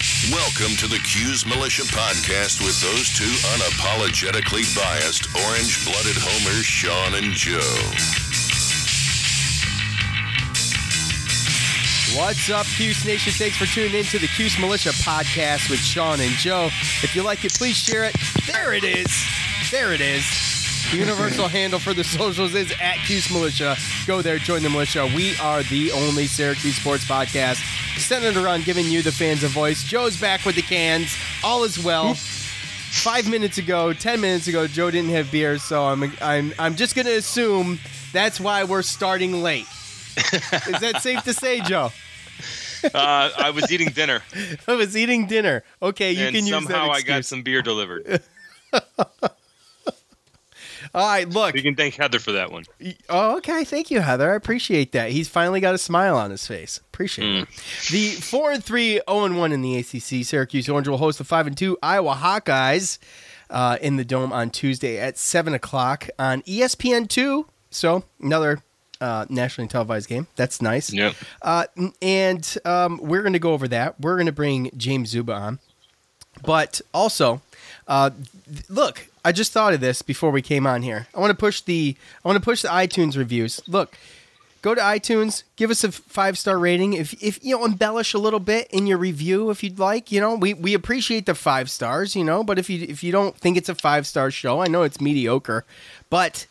Welcome to the Cuse Militia Podcast with those two unapologetically biased, orange blooded homers, Sean and Joe. What's up, Cuse Nation? Thanks for tuning in to the Cuse Militia podcast with Sean and Joe. If you like it, please share it. There it is. There it is. The universal handle for the socials is at Cuse Militia. Go there, join the militia. We are the only Syracuse sports podcast centered around giving you, the fans, a voice. Joe's back with the cans. All is well. Five minutes ago, ten minutes ago, Joe didn't have beer, so I'm I'm I'm just gonna assume that's why we're starting late. Is that safe to say, Joe? Uh, I was eating dinner, I was eating dinner. Okay, you and can use that somehow I got some beer delivered. All right, look. You can thank Heather for that one. Oh, okay. Thank you, Heather. I appreciate that. He's finally got a smile on his face. Appreciate it. The four and three, zero and one in the ACC. Syracuse Orange will host the five and two Iowa Hawkeyes uh, in the dome on Tuesday at seven o'clock on ESPN two. So another uh, nationally televised game. That's nice. Yep. Uh, and um, we're going to go over that. We're going to bring James Zuba on. But also, uh, th- look, I just thought of this before we came on here. I want to push the I want to push the iTunes reviews. Look, go to iTunes, give us a five star rating. If if you know embellish a little bit in your review, if you'd like, you know, we, we appreciate the five stars, you know. But if you if you don't think it's a five star show, I know it's mediocre, but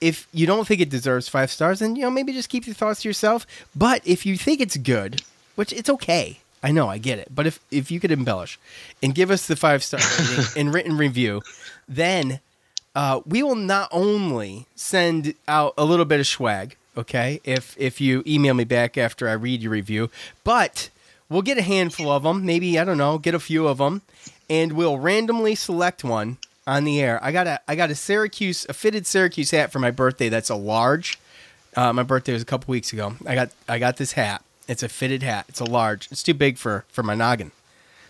if you don't think it deserves five stars, then you know maybe just keep your thoughts to yourself. But if you think it's good, which it's okay, I know I get it. But if if you could embellish and give us the five star rating and written review, then uh, we will not only send out a little bit of swag, okay, if if you email me back after I read your review, but we'll get a handful of them, maybe I don't know, get a few of them, and we'll randomly select one on the air. I got a I got a Syracuse a fitted Syracuse hat for my birthday. That's a large. Uh, my birthday was a couple weeks ago. I got I got this hat. It's a fitted hat. It's a large. It's too big for for my noggin.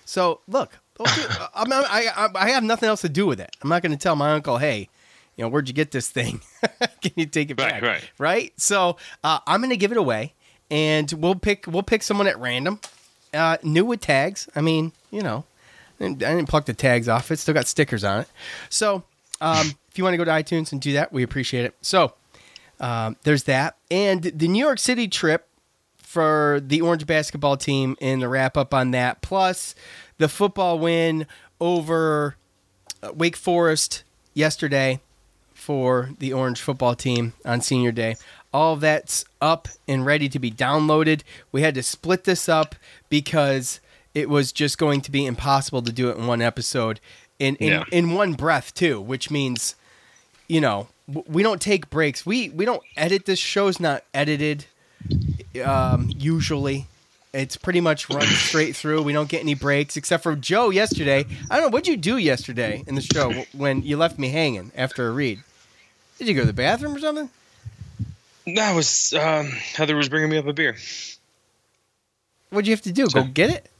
So look, okay, I'm, I'm- I, I I have nothing else to do with it. I'm not going to tell my uncle, hey, you know, where'd you get this thing? Can you take it Right, back? right. Right. So uh, I'm going to give it away, and we'll pick we'll pick someone at random, uh, new with tags. I mean, you know, I didn't, I didn't pluck the tags off. It still got stickers on it. So um, if you want to go to iTunes and do that, we appreciate it. So um, there's that, and the New York City trip for the Orange basketball team and the wrap up on that, plus the football win over uh, Wake Forest yesterday for the Orange football team on senior day. All that's up and ready to be downloaded. We had to split this up because it was just going to be impossible to do it in one episode in in, Yeah. in one breath too, which means you know we don't take breaks. We we don't edit this show's not edited um, usually. It's pretty much run straight through. We don't get any breaks except for Joe yesterday. I don't know what'd you do yesterday in the show when you left me hanging after a read. Did you go to the bathroom or something? That was um, Heather was bringing me up a beer. What'd you have to do? Go get it?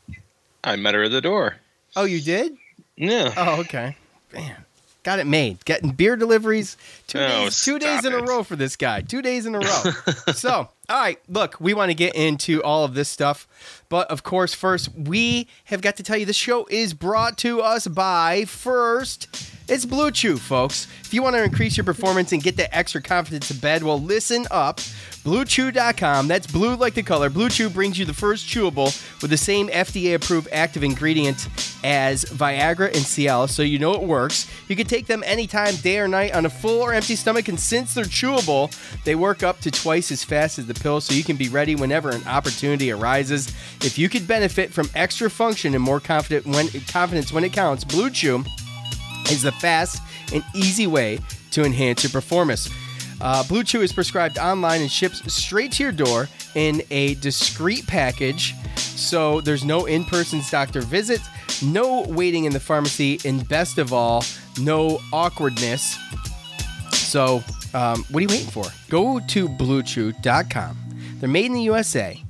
I met her at the door. Oh, you did? Yeah. Oh, okay. Man, got it made. Getting beer deliveries two days, two days in a row for this guy. Two days in a row. so, all right, look, we want to get into all of this stuff, but of course, first we have got to tell you the show is brought to us by first. It's Blue Chew, folks. If you want to increase your performance and get that extra confidence to bed, well, listen up. BlueChew.com. That's blue like the color. Blue Chew brings you the first chewable with the same FDA approved active ingredient as Viagra and Cialis, so you know it works. You can take them anytime, day or night, on a full or empty stomach, and since they're chewable, they work up to twice as fast as the pill so you can be ready whenever an opportunity arises. If you could benefit from extra function and more confident when, confidence when it counts, Blue Chew is the fast and easy way to enhance your performance. Uh, Blue Chew is prescribed online and ships straight to your door in a discreet package. So there's no in person doctor visits, no waiting in the pharmacy, and best of all, no awkwardness. So, um, what are you waiting for? Go to bluechew.com. They're made in the USA.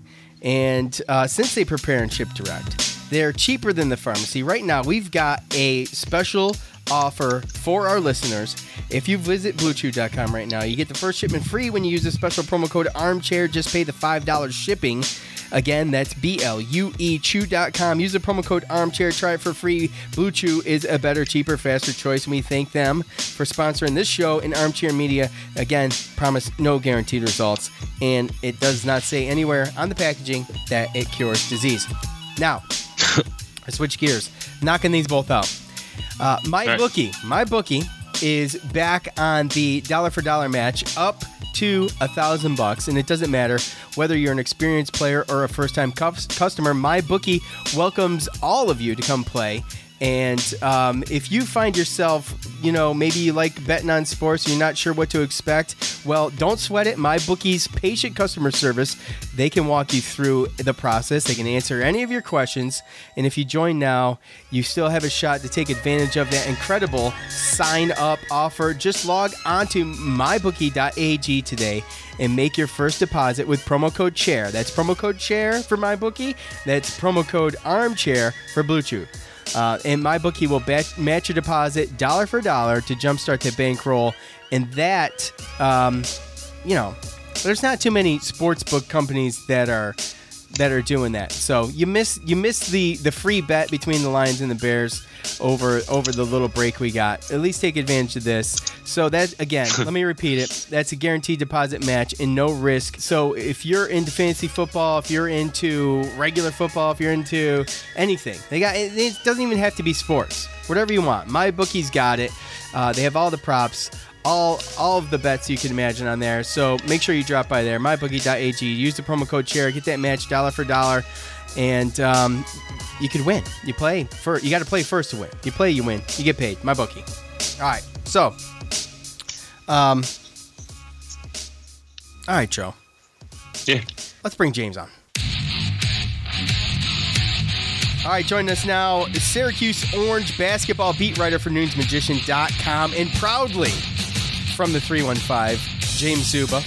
And uh, since they prepare and ship direct, they're cheaper than the pharmacy. Right now, we've got a special offer for our listeners. If you visit bluechew.com right now, you get the first shipment free when you use the special promo code armchair. Just pay the $5 shipping. Again, that's B L U E Chew.com. Use the promo code armchair. Try it for free. Blue Chew is a better, cheaper, faster choice. And we thank them for sponsoring this show in Armchair Media. Again, promise no guaranteed results. And it does not say anywhere on the packaging that it cures disease. Now, I switch gears, knocking these both out. Uh, my bookie, my bookie is back on the dollar for dollar match, up to a thousand bucks, and it doesn't matter whether you're an experienced player or a first time customer. My bookie welcomes all of you to come play. And um, if you find yourself, you know, maybe you like betting on sports, you're not sure what to expect, well, don't sweat it. My bookie's patient customer service, they can walk you through the process. They can answer any of your questions. And if you join now, you still have a shot to take advantage of that incredible sign up offer. Just log on to mybookie.ag today and make your first deposit with promo code chair. That's promo code chair for MyBookie. That's promo code armchair for Blue Chew. Uh, and MyBookie will bet, match your deposit dollar for dollar to jumpstart that bankroll. And that, um, you know, there's not too many sports book companies that are that are doing that. So you miss you miss the the free bet between the Lions and the Bears over over the little break we got. At least take advantage of this. So that again, let me repeat it. That's a guaranteed deposit match and no risk. So if you're into fantasy football, if you're into regular football, if you're into anything, they got it, it doesn't even have to be sports. Whatever you want. My bookie's got it. Uh, they have all the props all all of the bets you can imagine on there. So make sure you drop by there, mybookie.ag. Use the promo code chair, get that match dollar for dollar, and um, you could win. You play for you got to play first to win. You play, you win, you get paid. My bookie. All right, so um, all right, Joe. Yeah. Let's bring James on. All right, joining us now is Syracuse Orange basketball beat writer for NunesMagician.com and proudly from the 315, James Zuba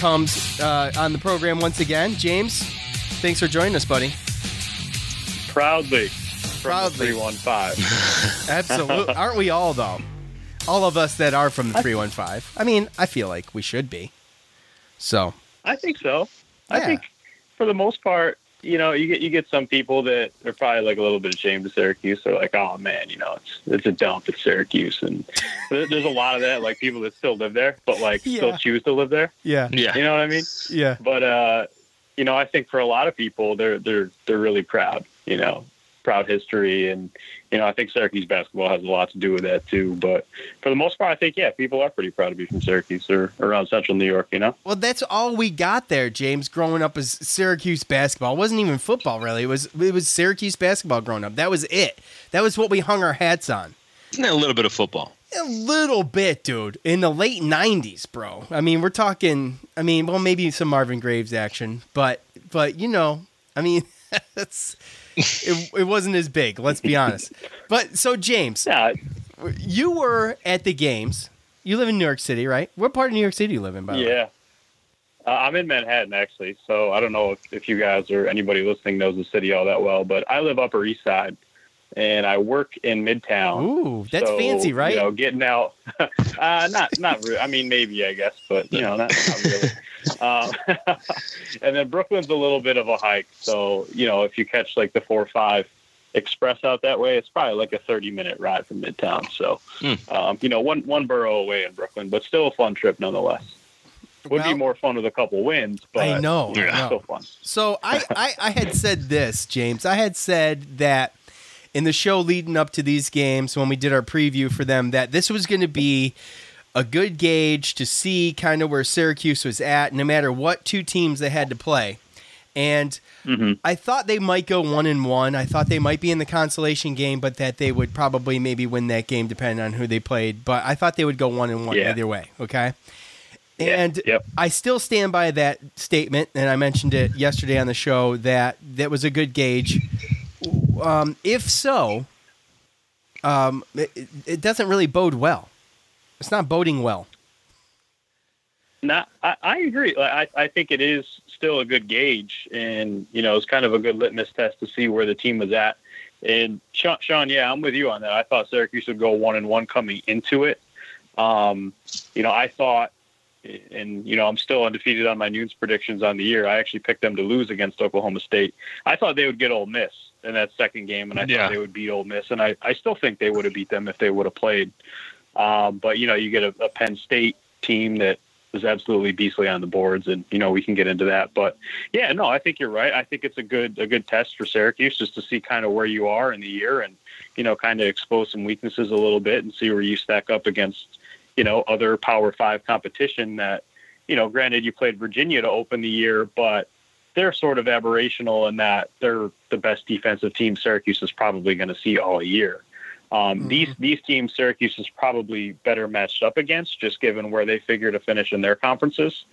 comes uh, on the program once again. James, thanks for joining us, buddy. Proudly. From Proudly. The 315. Absolutely. Aren't we all, though? All of us that are from the 315. I mean, I feel like we should be. So, I think so. Yeah. I think for the most part, you know, you get you get some people that are probably like a little bit ashamed of Syracuse. They're like, oh man, you know, it's it's a dump at Syracuse, and there's a lot of that, like people that still live there, but like Yeah. still choose to live there. yeah. Yeah. You know what I mean? Yeah. But uh, you know, I think for a lot of people, they're they're they're really proud. You know, proud history, and you know, I think Syracuse basketball has a lot to do with that too. But for the most part, I think yeah, people are pretty proud to be from Syracuse or around Central New York. You know. Well, that's all we got there, James. Growing up as Syracuse basketball, it wasn't even football really. It was it was Syracuse basketball growing up. That was it. That was what we hung our hats on. Isn't that a little bit of football? A little bit, dude. In the late '90s, bro. I mean, we're talking. I mean, well, maybe some Marvin Graves action, but but you know, I mean, that's it. It wasn't as big. Let's be honest. But so, James, Yeah, you were at the games. You live in New York City, right? What part of New York City do you live in? By the way? Yeah. Uh, I'm in Manhattan actually, so I don't know if, if you guys or anybody listening knows the city all that well, but I live Upper East Side, and I work in Midtown. Ooh, that's So, fancy, right? You know, getting out. uh, not not. Re- I mean, maybe I guess, but you know, not, not really. um, and then Brooklyn's a little bit of a hike, so you know, if you catch like the four or five express out that way, it's probably like a 30 minute ride from Midtown. So, Hmm. um, you know, one one borough away in Brooklyn, but still a fun trip nonetheless. Would Well- be more fun with a couple wins, but I know. I know. still fun. So I, I, I had said this, James. I had said that in the show leading up to these games, when we did our preview for them, that this was going to be a good gauge to see kind of where Syracuse was at, no matter what two teams they had to play. And Mhm. I thought they might go one and one. I thought they might be in the consolation game, but that they would probably maybe win that game depending on who they played. But I thought they would go one and one Yeah. either way. Okay. Yeah, And yep. I still stand by that statement, and I mentioned it yesterday on the show that that was a good gauge. Um, if so, um, it, it doesn't really bode well. It's not boding well. Not, I, I agree. I, I think it is still a good gauge, and you know, it's kind of a good litmus test to see where the team was at. And Sean, Sean, yeah, I'm with you on that. I thought Syracuse would go one and one coming into it. Um, you know, I thought, and you know, I'm still undefeated on my Nunes predictions on the year. I actually picked them to lose against Oklahoma State. I thought they would get Ole Miss in that second game, and I Yeah. thought they would beat Ole Miss, and I, I still think they would have beat them if they would have played. Um, but you know, you get a, a Penn State team that was absolutely beastly on the boards, and you know we can get into that. But yeah, no, I think you're right. I think it's a good a good test for Syracuse just to see kind of where you are in the year, and you know, kind of expose some weaknesses a little bit and see where you stack up against you know other Power Five competition. That you know, granted, you played Virginia to open the year, but they're sort of aberrational in that they're the best defensive team Syracuse is probably going to see all year. Um, These these teams Syracuse is probably better matched up against, just given where they figure to finish in their conferences.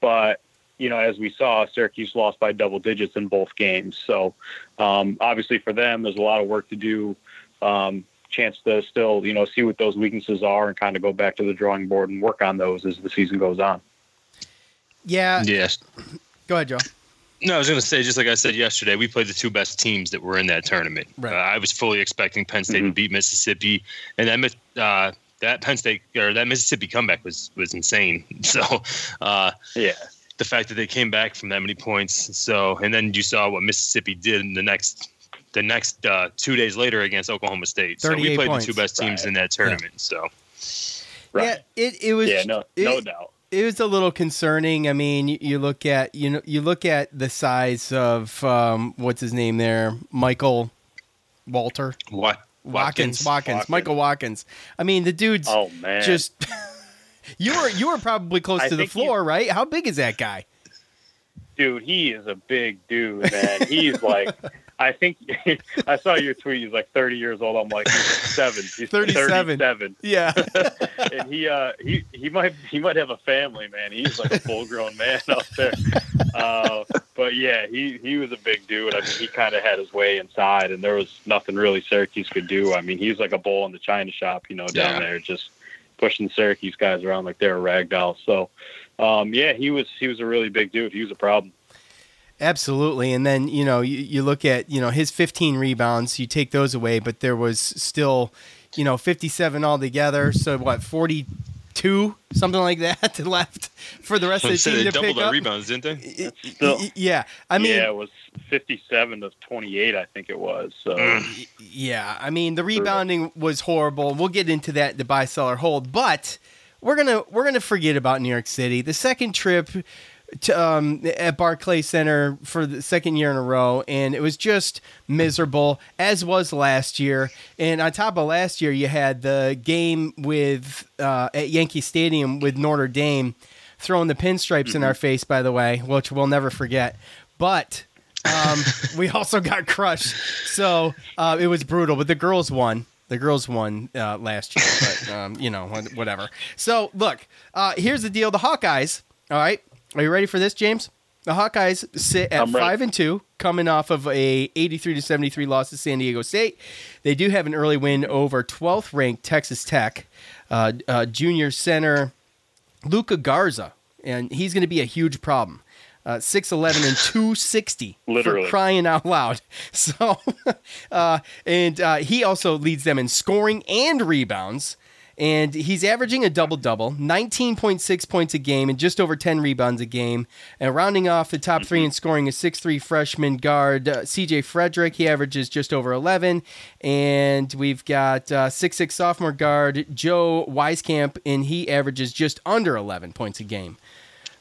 But you know, as we saw, Syracuse lost by double digits in both games. So um, obviously for them, there's a lot of work to do. Um, chance to still you know see what those weaknesses are and kind of go back to the drawing board and work on those as the season goes on. Yeah. Yes. Go ahead, Joe. No, I was going to say, just like I said yesterday, we played the two best teams that were in that tournament. Right. Uh, I was fully expecting Penn State to Mhm. beat Mississippi, and that uh, that Penn State or that Mississippi comeback was was insane. So uh, Yeah, the fact that they came back from that many points, so and then you saw what Mississippi did in the next the next uh, two days later against Oklahoma State. So we played points. the two best teams Right. in that tournament. So right. Yeah, it, it was. Yeah, no, it, no doubt. It was a little concerning. I mean, you, you look at you know you look at the size of um, what's his name there, Michael Walter what Watkins, Watkins, Watkins. Michael Watkins. I mean, the dude's Oh man, just. you were you were probably close to the think he- floor, right? How big is that guy? dude, he is a big dude, man. He's like, I think I saw your tweet. He's like 30 years old. I'm like, he's like seven. He's 37. 37. Yeah, and he uh he he might he might have a family, man. He's like a full grown man out there. Uh, but yeah, he he was a big dude. I mean, he kind of had his way inside, and there was nothing really Syracuse could do. I mean, he was like a bull in the china shop, you know, down Yeah. there just pushing Syracuse guys around like they're a rag doll. So, um, yeah, he was he was a really big dude. He was a problem. Absolutely. And then you know you, you look at you know his 15 rebounds. You take those away, but there was still you know 57 altogether. So what 42 something like that left for the rest of the So team they to doubled pick their up. rebounds, didn't they? Y- y- still- yeah, I mean, yeah, it was 57 to 28, I think it was. So. Yeah, I mean the rebounding was horrible. We'll get into that the buy seller hold, but we're gonna we're gonna forget about New York City. The second trip to um, at Barclay Center for the second year in a row, and it was just miserable, as was last year. And on top of last year, you had the game with uh, at Yankee Stadium with Notre Dame throwing the pinstripes in our face. By the way, which we'll never forget, but um, we also got crushed. So uh, it was brutal, but the girls won. The girls won uh, last year, but um, you know, whatever. So look, uh, here's the deal: the Hawkeyes. All right, are you ready for this, James? The Hawkeyes sit at five and two, coming off of a 83 to 73 loss to San Diego State. They do have an early win over 12th ranked Texas Tech. Uh, uh, junior center Luka Garza, and he's going to be a huge problem. Uh, 6'11 and 260 Literally. for crying out loud. So, uh, and uh, he also leads them in scoring and rebounds. And he's averaging a double double, 19.6 points a game and just over 10 rebounds a game. And rounding off the top three in scoring is 6'3 freshman guard uh, CJ Frederick. He averages just over 11. And we've got uh, 6'6 sophomore guard Joe Wieskamp, and he averages just under 11 points a game.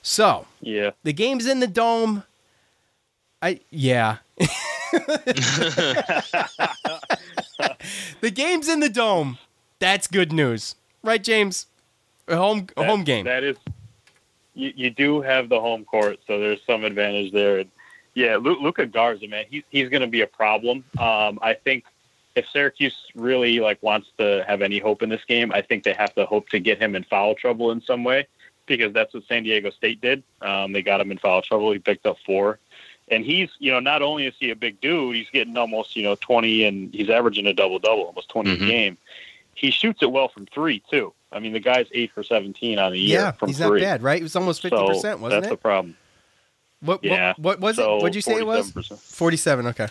So, yeah. the game's in the dome. I yeah. the game's in the dome. That's good news. Right, James? A home a That- home game. That is, you, you do have the home court, so there's some advantage there. And yeah, Lu- Luka Garza, man, he's he's going to be a problem. Um, I think if Syracuse really like wants to have any hope in this game, I think they have to hope to get him in foul trouble in some way because that's what San Diego State did. Um, they got him in foul trouble. He picked up four. And he's, you know, not only is he a big dude, he's getting almost, you know, 20 and he's averaging a double double, almost 20 Mhm. a game. He shoots it well from three, too. I mean, the guy's eight for 17 on the year yeah, from he's three. not bad, right? It was almost fifty So percent, wasn't that's it? That's the problem. what, yeah. what what was So it? What'd you say it was? 47%. Okay.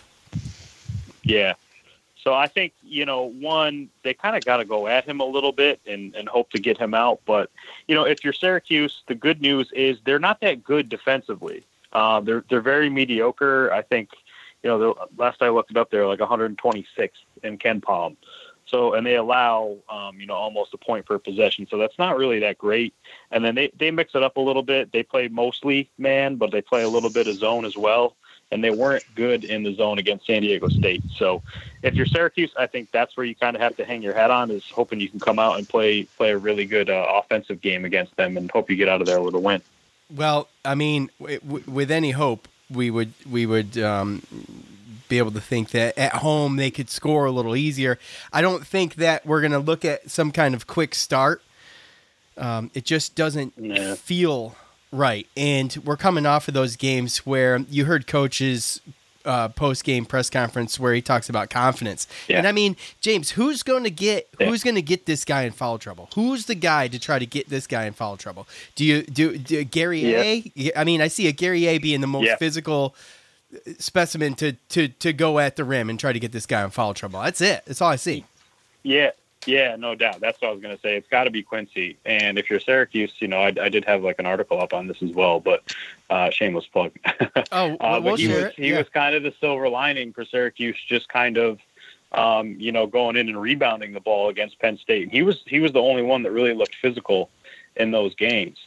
Yeah. So I think, you know, one, they kind of got to go at him a little bit and, and hope to get him out. But, you know, if you're Syracuse, the good news is they're not that good defensively. Uh, they're, they're very mediocre. I think, you know, the, last I looked it up, they're like 126th in KenPom. So, and they allow, um, you know, almost a point per possession. So that's not really that great. And then they, they mix it up a little bit. They play mostly man, but they play a little bit of zone as well. And they weren't good in the zone against San Diego State. So if you're Syracuse, I think that's where you kind of have to hang your hat on is hoping you can come out and play play a really good uh, offensive game against them and hope you get out of there with a win. Well, I mean, w- with any hope, we would we would um, be able to think that at home they could score a little easier. I don't think that we're going to look at some kind of quick start. Um, it just doesn't Yeah. feel right, and we're coming off of those games where you heard coaches. Uh, post game press conference where he talks about confidence, Yeah. and I mean, James, who's going to get Yeah. who's going to get this guy in foul trouble? Who's the guy to try to get this guy in foul trouble? Do you do, do Gary Yeah. A? Yeah, I mean, I see a Guerrier being the most Yeah. physical specimen to, to to go at the rim and try to get this guy in foul trouble. That's it. That's all I see. Yeah, yeah, no doubt. That's what I was going to say. It's got to be Quincy. And if you're Syracuse, you know, I, I did have like an article up on this as well, but uh, shameless plug. Oh, Uh, well, he was he Yeah. was kind of the silver lining for Syracuse, just kind of um, you know going in and rebounding the ball against Penn State. He was he was the only one that really looked physical in those games.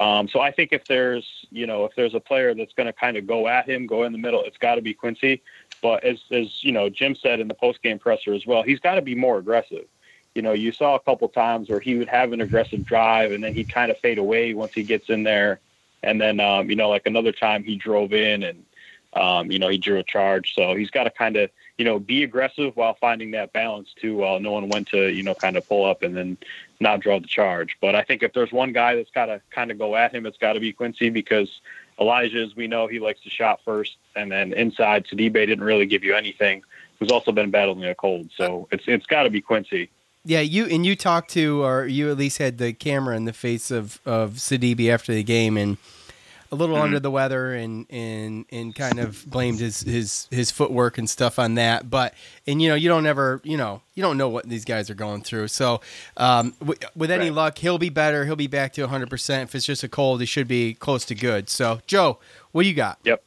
Um, so I think if there's you know if there's a player that's going to kind of go at him, go in the middle, it's got to be Quincy. But as as you know, Jim said in the post game presser as well, he's got to be more aggressive. You know, you saw a couple times where he would have an aggressive drive and then he'd kind of fade away once he gets in there. And then, um, you know, like another time he drove in and, um, you know, he drew a charge. So he's got to kind of, you know, be aggressive while finding that balance too, while knowing when to, you know, kind of pull up and then not draw the charge. But I think if there's one guy that's got to kind of go at him, it's got to be Quincy because Elijah, as we know, he likes to shot first. And then inside, Sidibe didn't really give you anything. Who's also been battling a cold. So it's it's got to be Quincy. Yeah, you and you talked to, or you at least had the camera in the face of of Sidibe after the game, and a little Mm-hmm. under the weather, and and and kind of blamed his his his footwork and stuff on that. But and you know you don't ever you know you don't know what these guys are going through. So um, w- with any Right. luck, he'll be better. He'll be back to 100. percent If it's just a cold, he should be close to good. So Joe, what do you got? Yep.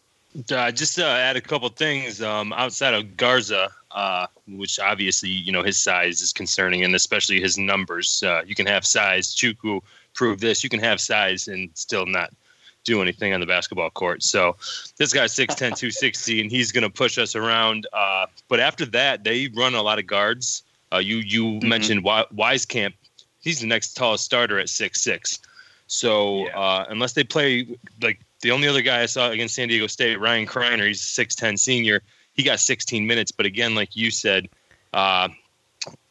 Uh, just to add a couple things um, outside of Garza, uh, which obviously you know his size is concerning, and especially his numbers. Uh, you can have size. Chukwu proved this. You can have size and still not do anything on the basketball court. So this guy's 6'10", 260, and he's going to push us around. Uh, but after that, they run a lot of guards. Uh, you you mentioned Wi- Wieskamp. He's the next tallest starter at six six. So Yeah. uh, unless they play like the only other guy I saw against San Diego State, Ryan Kriener, he's six ten senior. He got 16 minutes, but again, like you said, uh,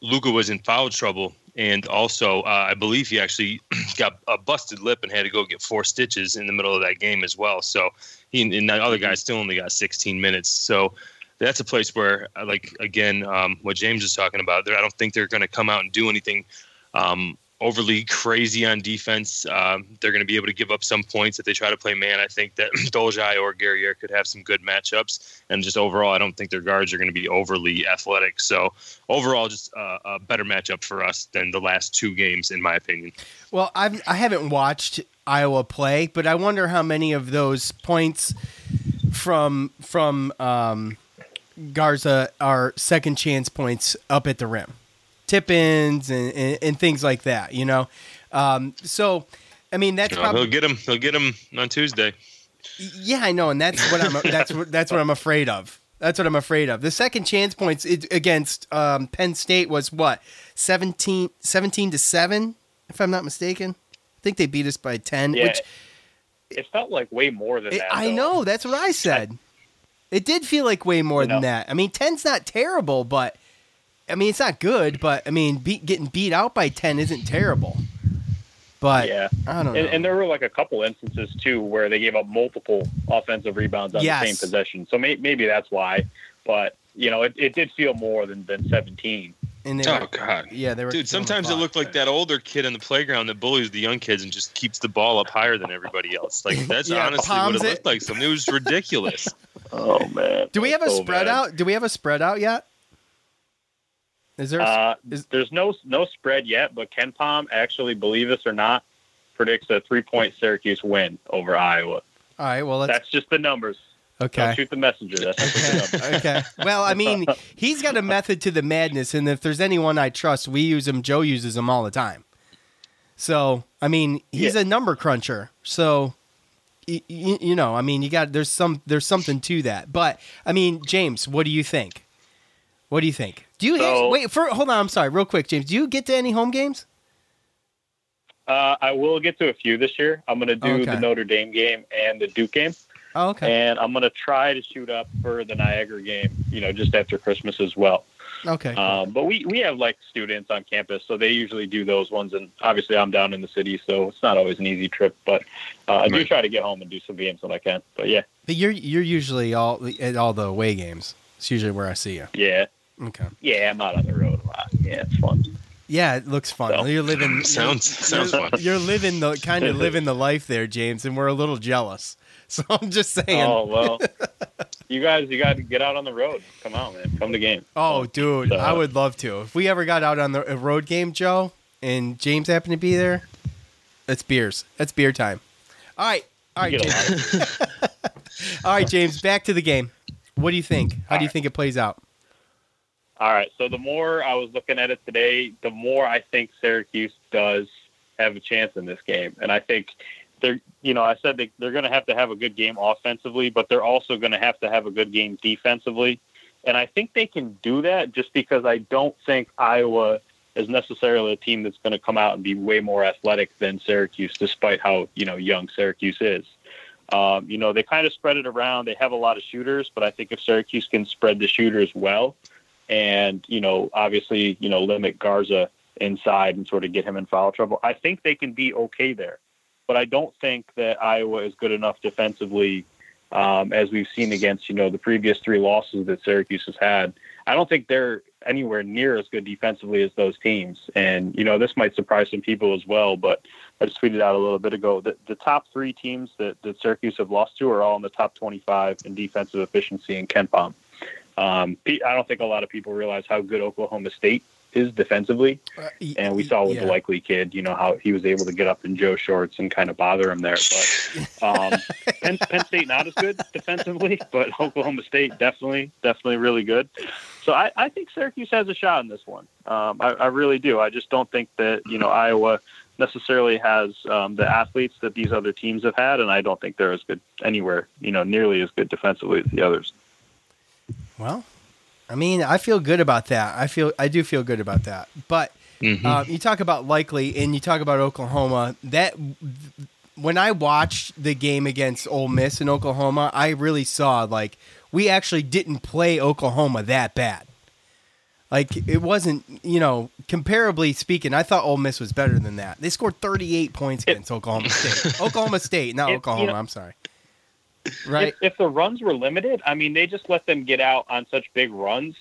Luca was in foul trouble, and also uh, I believe he actually got a busted lip and had to go get four stitches in the middle of that game as well. So he and that other guy still only got 16 minutes. So that's a place where, uh, like again, um, what James is talking about. I don't think they're going to come out and do anything um, overly crazy on defense. Um, they're going to be able to give up some points if they try to play man. I think that Dolezaj or Guerrier could have some good matchups, and just overall, I don't think their guards are going to be overly athletic. So overall, just a better matchup for us than the last two games, in my opinion. Well, I've I haven't watched Iowa play, but I wonder how many of those points from from um, Garza are second chance points up at the rim, tip ins and, and, and things like that. You know, um, so I mean that's You probably he'll get him. He'll get him on Tuesday. yeah, I know, and that's what I'm that's what that's what I'm afraid of. That's what I'm afraid of. The second chance points against um, Penn State was what 17, 17 to seven, if I'm not mistaken. I think they beat us by ten. Yeah, which it felt like way more than it, that. I though. know that's what I said. it did feel like way more You than that. I mean, 10's not terrible, but I mean, it's not good. But I mean, beat, getting beat out by ten isn't terrible. But Yeah. I don't know. And, and there were like a couple instances too where they gave up multiple offensive rebounds on Yes. the same possession. So may, maybe that's why. But you know, it, it did feel more than, than 17. And they Oh were- God. yeah, they were. Dude, sometimes it looked like that older kid in the playground that bullies the young kids and just keeps the ball up higher than everybody else. Like that's Yeah, honestly what palms it it. looked like. Something it was ridiculous. Oh man. Do we have a So spread bad. out? Do we have a spread out yet? Is there? A, Uh, is- there's no no spread yet, but KenPom actually, believe this or not, predicts a three point Syracuse win over Iowa. all right. Well. That's just the numbers. Okay. Don't shoot the messenger. That's Okay. okay. Well, I mean, he's got a method to the madness, and if there's anyone I trust, we use him. Joe uses him all the time. So, I mean, he's Yeah. a number cruncher. So, y- y- you know, I mean, you got there's some there's something to that. But I mean, James, what do you think? What do you think? Do you So- wait for? Hold on, I'm sorry, real quick, James. Do you get to any home games? Uh, I will get to a few this year. I'm going to do Okay. the Notre Dame game and the Duke game. Oh, okay. and I'm going to try to shoot up for the Niagara game, you know, just after Christmas as well. Okay. Um, but we, we have like students on campus, so they usually do those ones. And obviously, I'm down in the city, so it's not always an easy trip. But uh, I do try to get home and do some games when I can. But yeah, But you're you're usually all at all the away games. It's usually where I see you. yeah, Okay. yeah. I'm out on the road a lot. Yeah, it's fun. Yeah, it looks fun. So- You're living Sounds- you're- sounds fun. You're living the kind of living the life there, James, and we're a little jealous. So I'm just saying. Oh well, you guys, you got to get out on the road. Come out, man. Come to game. Oh, dude, So- I would love to. If we ever got out on the a road game, Joe, and James happened to be there, that's beers. That's beer time. All right, all right, You get a James. lot of- all right, James. Back to the game. What do you think? How All do you right. think it plays out? All right. So the more I was looking at it today, the more I think Syracuse does have a chance in this game. And I think they're, you know, I said they, they're going to have to have a good game offensively, but they're also going to have to have a good game defensively. And I think they can do that just because I don't think Iowa is necessarily a team that's going to come out and be way more athletic than Syracuse, despite how, you know, young Syracuse is. Um, you know, they kind of spread it around. They have a lot of shooters, but I think if Syracuse can spread the shooters well, and you know obviously you know limit Garza inside and sort of get him in foul trouble. I think they can be okay there, but I don't think that Iowa is good enough defensively um, as we've seen against you know the previous three losses that Syracuse has had. I don't think they're anywhere near as good defensively as those teams, and you know this might surprise some people as well. But I just tweeted out a little bit ago that the top three teams that, that Syracuse have lost to are all in the top 25 in defensive efficiency in KenPom. Um, I don't think a lot of people realize how good Oklahoma State is defensively, and we saw with Yeah. the likely kid, you know, how he was able to get up in Joe shorts and kind of bother him there. But um, Penn, Penn State not as good defensively, but Oklahoma State definitely, definitely really good. So I, I think Syracuse has a shot in this one. Um, I, I really do. I just don't think that you know Iowa necessarily has um, the athletes that these other teams have had, and I don't think they're as good anywhere, you know, nearly as good defensively as the others. Well, I mean, I feel good about that. I feel I do feel good about that. But Mhm. uh, you talk about likely, and you talk about Oklahoma. That when I watched the game against Ole Miss in Oklahoma, I really saw like we actually didn't play Oklahoma that bad. Like it wasn't, you know, comparably speaking, I thought Ole Miss was better than that. They scored 38 points It- against Oklahoma State. Oklahoma State, not It- you Oklahoma. know- I'm sorry. Right? If, if the runs were limited, I mean, they just let them get out on such big runs.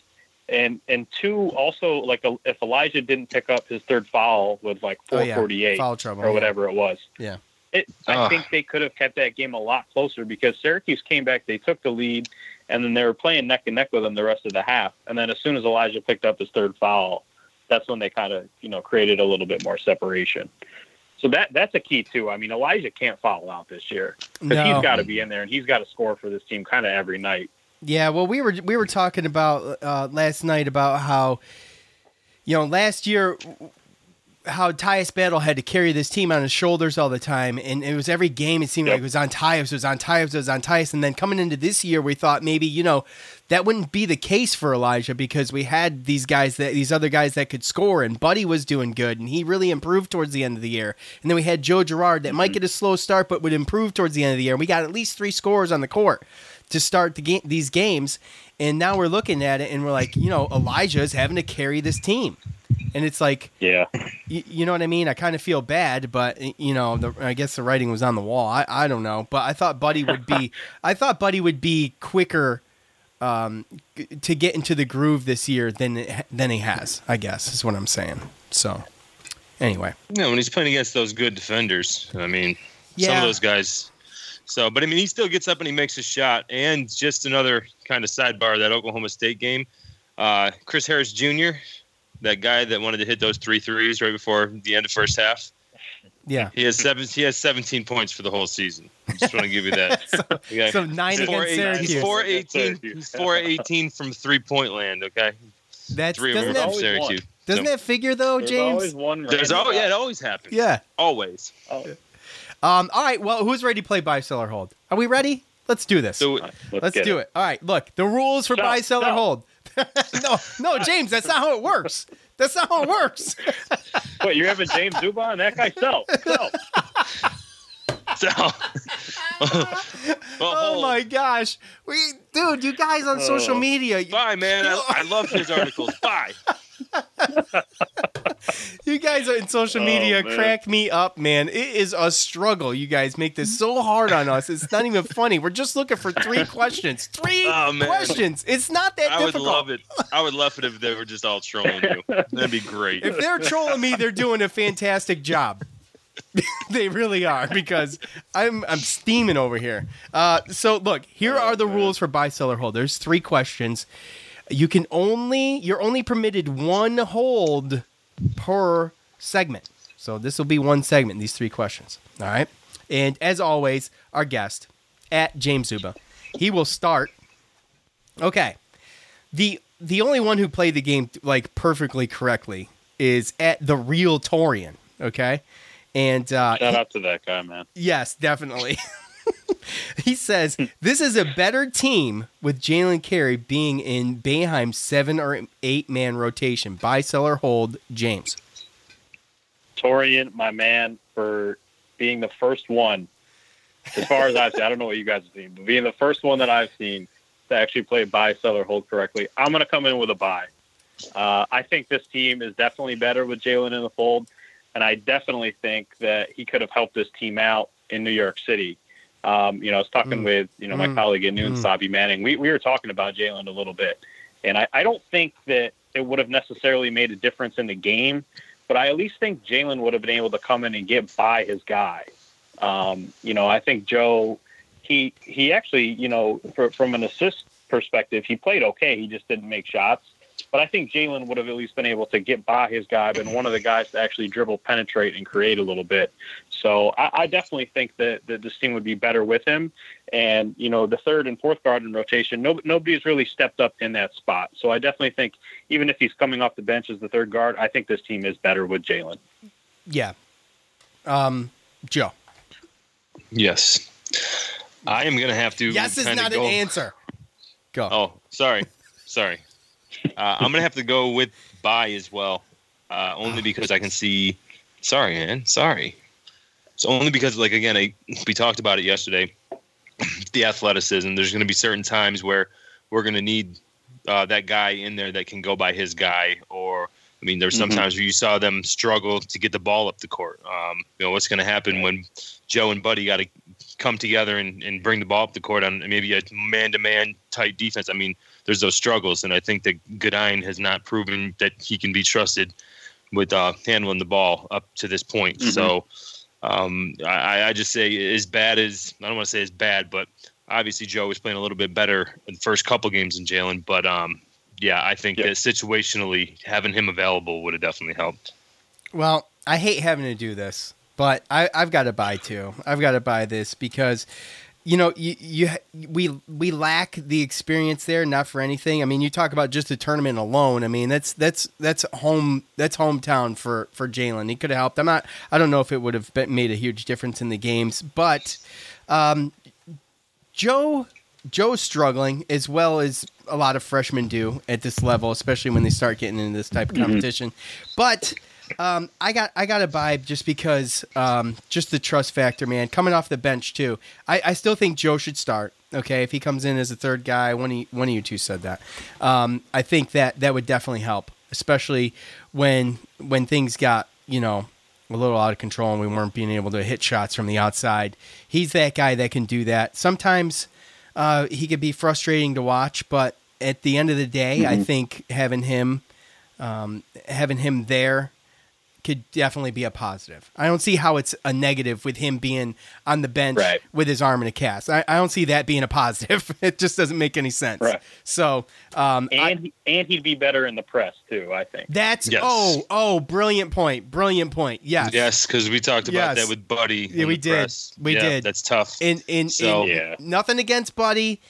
And and two, also like if Elijah didn't pick up his third foul with like Oh, yeah. 448 Foul trouble, or yeah. whatever it was, Yeah. it, I Ugh. think they could have kept that game a lot closer because Syracuse came back, they took the lead, and then they were playing neck and neck with them the rest of the half. And then as soon as Elijah picked up his third foul, that's when they kind of you know created a little bit more separation. So that that's a key too. I mean, Elijah can't foul out this year because No. he's got to be in there and he's got to score for this team kind of every night. Yeah, well, we were we were talking about uh, last night about how, you know, last year how Tyus Battle had to carry this team on his shoulders all the time, and it was every game. It seemed Yep. like it was on Tyus, it was on Tyus, it was on Tyus, and then coming into this year, we thought maybe you know that wouldn't be the case for Elijah because we had these guys that these other guys that could score, and Buddy was doing good, and he really improved towards the end of the year, and then we had Joe Girard that might mm-hmm. get a slow start but would improve towards the end of the year, and we got at least three scores on the court to start the game these games, and now we're looking at it and we're like, you know, Elijah is having to carry this team. And it's like, Yeah. you, you know what I mean? I kind of feel bad, but you know, the, I guess the writing was on the wall. I, I don't know, but I thought Buddy would be, I thought Buddy would be quicker um, to get into the groove this year than it- than he has. I guess is what I'm saying. So, anyway, know, when he's playing against those good defenders, I mean, some of those guys. So, but I mean, he still gets up and he makes a shot. And just another kind of sidebar that Oklahoma State game, uh, Chris Harris Jr., that guy that wanted to hit those three threes right before the end of first half, yeah. he has seven. He has 17 points for the whole season. I'm just want to give you that. Okay. So nine He's against 418 Syracuse. He's 418. Syracuse. He's 418 from three point land. Okay, That's three doesn't them from that always Syracuse. doesn't So- that figure though, There's James? always one. There's random oh yeah, it always happens. Yeah. always. Oh, Um. All right. Well, who's ready to play buy, sell, or hold? Are we ready? Let's do this. So let's, Let's do it. All right. Look, the rules for Sell, buy, sell, or hold. no, no, James, that's not how it works. That's not how it works. Wait, you're having James Zuba on that guy? Sell, sell. So, oh hold. my gosh, we, dude, you guys on social Oh. media, you, Bye, man. I, I love his articles. Bye. you guys in social Oh, media man. crack me up, man. It is a struggle. You guys make this so hard on us. It's not even funny. We're just looking for three questions. Three Oh, questions. It's not that I would difficult. love it. I would love it if they were just all trolling you. That'd be great. If they're trolling me, they're doing a fantastic job. they really are because I'm I'm steaming over here. Uh, so look, here are the rules for buy, sell, or hold. There's three questions. You can only you're only permitted one hold per segment. So this will be one segment. These three questions. All right. And as always, our guest at James Zuba, he will start. Okay. The the only one who played the game like perfectly correctly is at the real Torian. Okay. And uh, Shout out to that guy, man. Yes, definitely. he says this is a better team with Jalen Carey being in Boeheim's seven or eight man rotation. Buy, sell, or hold, James. Torian, my man, for being the first one, as far as I've seen, I don't know what you guys have seen, but being the first one that I've seen to actually play buy, sell, or hold correctly, I'm going to come in with a buy. Uh, I think this team is definitely better with Jalen in the fold, and I definitely think that he could have helped this team out in New York City. Um, you know, I was talking Mm. with you know my Mm. colleague at noon, Mm. Sabi Manning. We we were talking about Jalen a little bit, and I, I don't think that it would have necessarily made a difference in the game, but I at least think Jalen would have been able to come in and get by his guy. Um, you know, I think Joe, he he actually, you know, for, from an assist perspective, he played okay. He just didn't make shots. But I think Jalen would have at least been able to get by his guy, been one of the guys to actually dribble, penetrate, and create a little bit. So I, I definitely think that, that this team would be better with him. And you know, the third and fourth guard in rotation, no, nobody's really stepped up in that spot. So I definitely think even if he's coming off the bench as the third guard, I think this team is better with Jalen. Yeah. Um, Joe. Yes. I am gonna have to. Yes is not go- an answer. Go. Oh, sorry, sorry. Uh, I'm gonna have to go with buy as well, uh, only because I can see. Sorry, man. Sorry. It's only because, like, again, I, we talked about it yesterday. The athleticism. There's going to be certain times where we're going to need uh, that guy in there that can go by his guy. Or, I mean, there's Mhm. sometimes where you saw them struggle to get the ball up the court. Um, you know, what's going to happen when Joe and Buddy got to come together and, and bring the ball up the court on maybe a man-to-man tight defense. I mean, there's those struggles, and I think that Goodine has not proven that he can be trusted with uh, handling the ball up to this point. Mhm. So um, I, I just say as bad as I don't want to say as bad, but obviously Joe was playing a little bit better in the first couple games in Jalen. But um, yeah, I think Yep. that situationally having him available would have definitely helped. Well, I hate having to do this, but I, I've got to buy too. I've got to buy this because you know, you, you we we lack the experience there, not for anything. I mean, you talk about just the tournament alone. I mean, that's that's that's home that's hometown for for Jalen. He could have helped. I'm not. I don't know if it would have been, made a huge difference in the games, but um, Joe Joe's struggling as well as a lot of freshmen do at this level, especially when they start getting into this type of competition. But um, I got I got a vibe just because um, just the trust factor, man. Coming off the bench too, I, I still think Joe should start. Okay, if he comes in as a third guy, one of you, one of you two said that. Um, I think that that would definitely help, especially when when things got you know a little out of control and we weren't being able to hit shots from the outside. He's that guy that can do that. Sometimes uh, he could be frustrating to watch, but at the end of the day, I think having him um, having him there could definitely be a positive. I don't see how it's a negative with him being on the bench Right. with his arm in a cast. I, I don't see that being a positive. it just doesn't make any sense. Right. So um, And he, and he'd be better in the press too. I think. that's Yes. oh oh brilliant point, brilliant point. Yes, Yes, because we talked about Yes. that with Buddy. Yeah, we did. press. We Yeah, did. That's tough. in in, So- in Yeah. nothing against Buddy,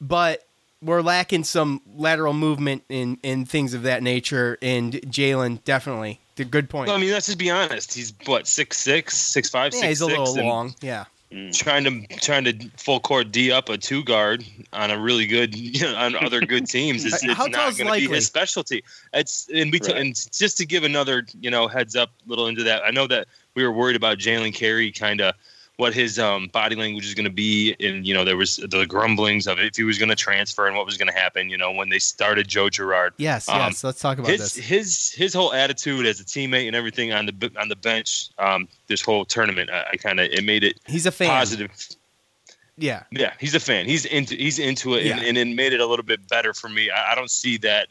but we're lacking some lateral movement in in things of that nature. And Jalen definitely, the good point. Well, I mean, let's just be honest. He's what six six, six five, yeah, six he's a little and long. Yeah, mm. Trying to trying to full court D up a two guard on a really good you know, on other good teams. It's, How it's tall's not going to be his specialty. It's and we t- Right. and just to give another you know heads up little into that. I know that we were worried about Jalen Carey kind of what his um, body language is going to be, and you know there was the grumblings of if he was going to transfer and what was going to happen. You know when they started Joe Girard. yes, Um, yes. Let's talk about his this. his his whole attitude as a teammate and everything on the on the bench um this whole tournament I, I kind of it made it He's a fan. positive Yeah, yeah he's a fan he's into he's into it and, and it made it a little bit better for me I, I don't see that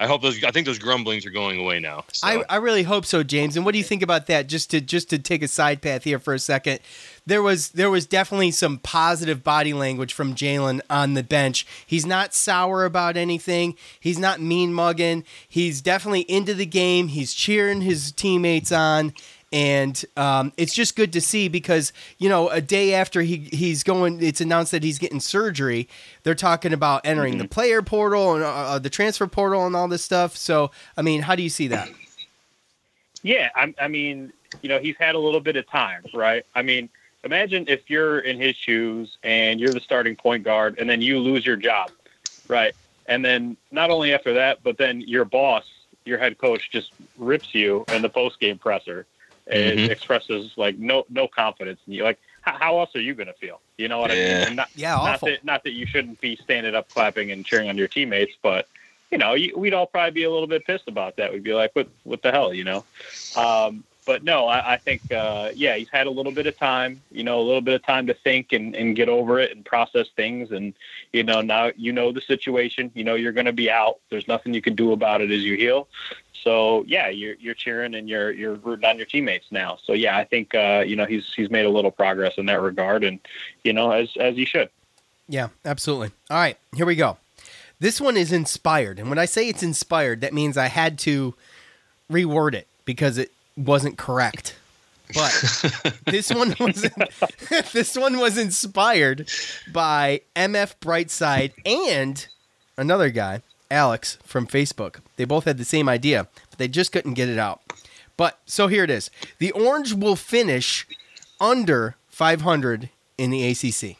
I hope those I think those grumblings are going away now so. I, I really hope so, James. And what do you think about that? Just to just to take a side path here for a second, there was there was definitely some positive body language from Jalen on the bench. He's not sour about anything. He's not mean mugging. He's definitely into the game. He's cheering his teammates on. And um, it's just good to see because you know a day after he he's going, it's announced that he's getting surgery. They're talking about entering the player portal and uh, uh, the transfer portal and all this stuff. So I mean, how do you see that? Yeah, I, I mean, you know, he's had a little bit of time, right? I mean, imagine if you're in his shoes and you're the starting point guard, and then you lose your job, right? And then not only after that, but then your boss, your head coach, just rips you in the post game presser and Mhm. expresses like no no confidence in you. Like, how, how else are you going to feel? You know what I mean? And not, Yeah, not awful. that not that you shouldn't be standing up, clapping, and cheering on your teammates, but you know, you, we'd all probably be a little bit pissed about that. We'd be like, "What? What the hell?" You know. Um, but no, I, I think, uh, yeah, he's had a little bit of time, you know, a little bit of time to think and, and get over it and process things. And, you know, now you know the situation, you know, you're going to be out. There's nothing you can do about it as you heal. So yeah, you're, you're cheering and you're, you're rooting on your teammates now. So yeah, I think, uh, you know, he's, he's made a little progress in that regard and, you know, as, as he should. Yeah, absolutely. All right, here we go. This one is inspired. And when I say it's inspired, that means I had to reword it because it wasn't correct. But this one was this one was inspired by MF Brightside and another guy, Alex from Facebook. They both had the same idea, but they just couldn't get it out. But so here it is. The Orange will finish under 500 in the ACC.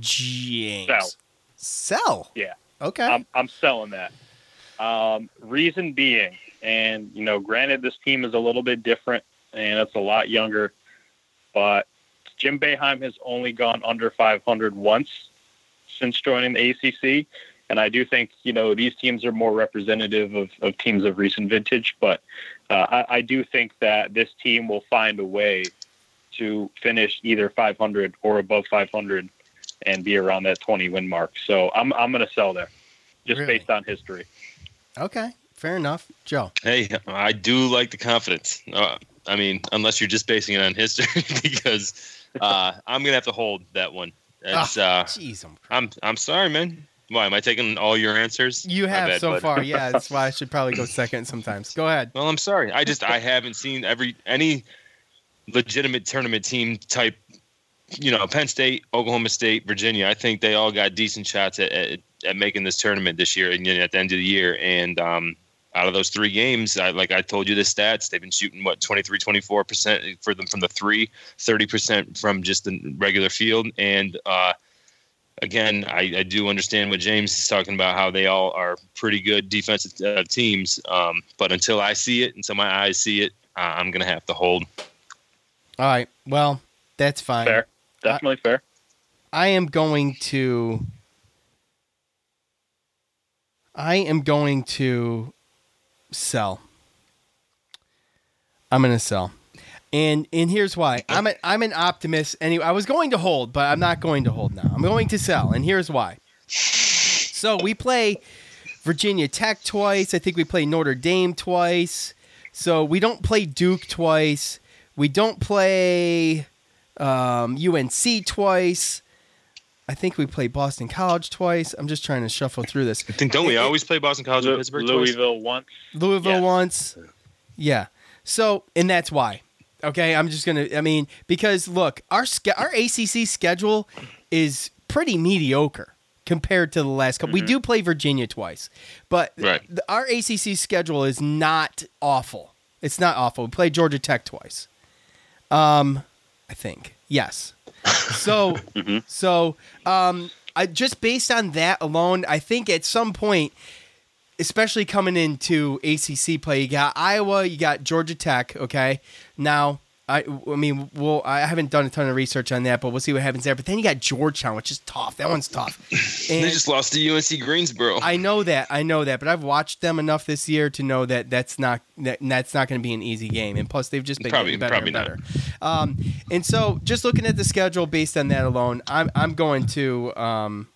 James. Sell. Sell. Yeah. Okay. I'm, I'm selling that. Um, reason being, and you know, granted, this team is a little bit different and it's a lot younger, but Jim Boeheim has only gone under 500 once since joining the ACC, and I do think you know these teams are more representative of, of teams of recent vintage. But uh, I, I do think that this team will find a way to finish either 500 or above 500 and be around that 20 win mark. So I'm I'm going to sell there, just Really? based on history. Okay. Fair enough. Joe. Hey, I do like the confidence. Uh, I mean, unless you're just basing it on history, because uh, I'm gonna have to hold that one. It's, uh, Jeez, I'm I'm I'm sorry, man. Why am I taking all your answers? You have bad, so far. Yeah, that's why I should probably go second sometimes. Go ahead. Well, I'm sorry. I just I haven't seen every any legitimate tournament team type you know, Penn State, Oklahoma State, Virginia. I think they all got decent shots at, at, at making this tournament this year and at the end of the year. And um, out of those three games, I, like I told you the stats, they've been shooting what 23, 24 percent for them from the three, 30 percent from just the regular field. And uh, again, I, I, do understand what James is talking about, how they all are pretty good defensive uh, teams. Um, but until I see it, until my eyes see it, uh, I'm going to have to hold. All right. Well, that's fine. Fair. Definitely I, fair. I am going to. I am going to sell. I'm going to sell. And and here's why. I'm a, I'm an optimist. Anyway, I was going to hold, but I'm not going to hold now. I'm going to sell, and here's why. So we play Virginia Tech twice. I think we play Notre Dame twice. So we don't play Duke twice. We don't play um, UNC twice. I think we played Boston College twice. I'm just trying to shuffle through this. I think don't we always play Boston College and Pittsburgh? Louisville twice? once. Louisville once. Yeah. So and that's why. Okay, I'm just gonna. I mean, because look, our our ACC schedule is pretty mediocre compared to the last couple. Mm-hmm. We do play Virginia twice, but right. the, our ACC schedule is not awful. It's not awful. We play Georgia Tech twice. Um, I think yes. So mm-hmm. so um, I just based on that alone, I think at some point especially coming into ACC play. You got Iowa, you got Georgia Tech. Okay, now I, I mean, well, I haven't done a ton of research on that, but we'll see what happens there. But then you got Georgetown, which is tough. That one's tough. And they just lost to UNC Greensboro. I know that, I know that, but I've watched them enough this year to know that that's not that, that's not going to be an easy game. And plus, they've just been probably, better probably and better. Um, and so, just looking at the schedule based on that alone, I'm I'm going to um,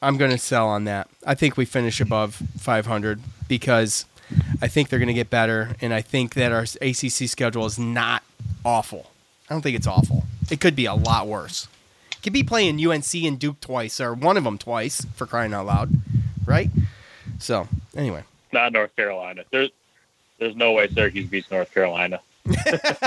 I'm going to sell on that. I think we finish above 500 because I think they're going to get better, and I think that our ACC schedule is not awful. I don't think it's awful. It could be a lot worse. Could be playing UNC and Duke twice, or one of them twice, for crying out loud, right? So, anyway. Not North Carolina. There's, there's no way Syracuse beats North Carolina.